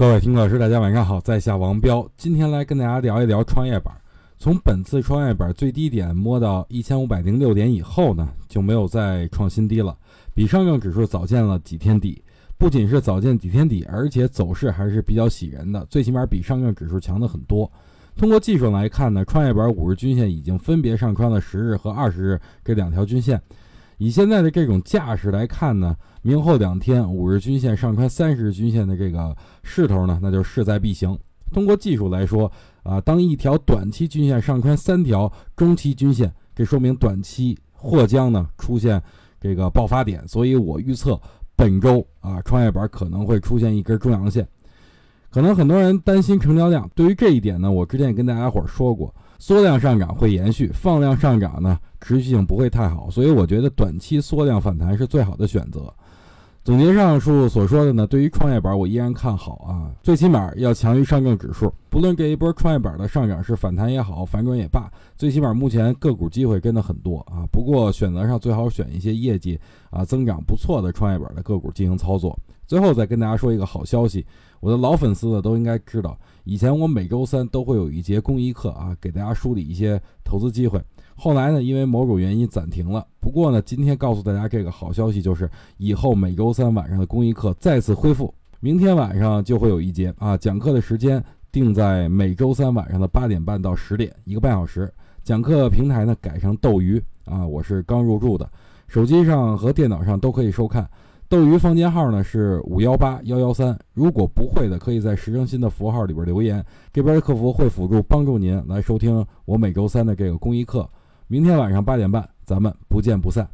各位听课老师，大家晚上好，在下王彪，今天来跟大家聊一聊创业板。从本次创业板最低点摸到一千五百零六点以后呢，就没有再创新低了，比上证指数早见了几天底。不仅是早见几天底，而且走势还是比较喜人的，最起码比上证指数强的很多。通过技术来看呢，创业板五日均线已经分别上穿了十日和二十日这两条均线。以现在的这种架势来看呢，明后两天五日均线上穿三十日均线的这个势头呢，那就势在必行。通过技术来说，啊，当一条短期均线上穿三条中期均线，这说明短期或将呢出现这个爆发点。所以我预测本周啊，创业板可能会出现一根中阳线。可能很多人担心成交量，对于这一点呢，我之前也跟大家伙说过。缩量上涨会延续，放量上涨呢，持续性不会太好，所以我觉得短期缩量反弹是最好的选择。总结上述所说的呢，对于创业板我依然看好啊，最起码要强于上证指数。不论这一波创业板的上涨是反弹也好，反转也罢，最起码目前个股机会真的很多啊。不过选择上最好选一些业绩啊增长不错的创业板的个股进行操作。最后再跟大家说一个好消息，我的老粉丝呢都应该知道，以前我每周三都会有一节公益课啊，给大家梳理一些投资机会。后来呢，因为某种原因暂停了。不过呢，今天告诉大家这个好消息，就是以后每周三晚上的公益课再次恢复，明天晚上就会有一节啊。讲课的时间定在每周三晚上的八点半到十点，一个半小时。讲课平台呢改成斗鱼啊，我是刚入驻的，手机上和电脑上都可以收看。斗鱼房间号呢是五幺八幺幺三，如果不会的，可以在时政新的符号里边留言，这边的客服会辅助帮助您来收听我每周三的这个公益课。明天晚上八点半，咱们不见不散。